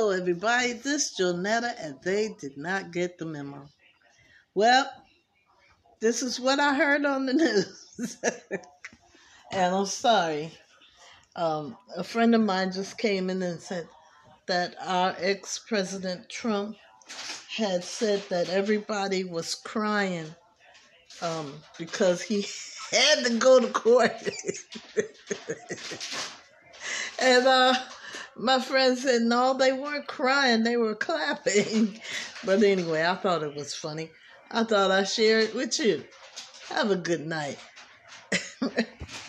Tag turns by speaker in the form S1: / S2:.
S1: Hello, everybody. This is Jonetta, and they did not get the memo. Well, this is what I heard on the news. and I'm sorry. Um, a friend of mine just came in and said that our ex President Trump had said that everybody was crying um, because he had to go to court. and uh, my friend said, no, they weren't crying, they were clapping. but anyway, I thought it was funny. I thought I'd share it with you. Have a good night.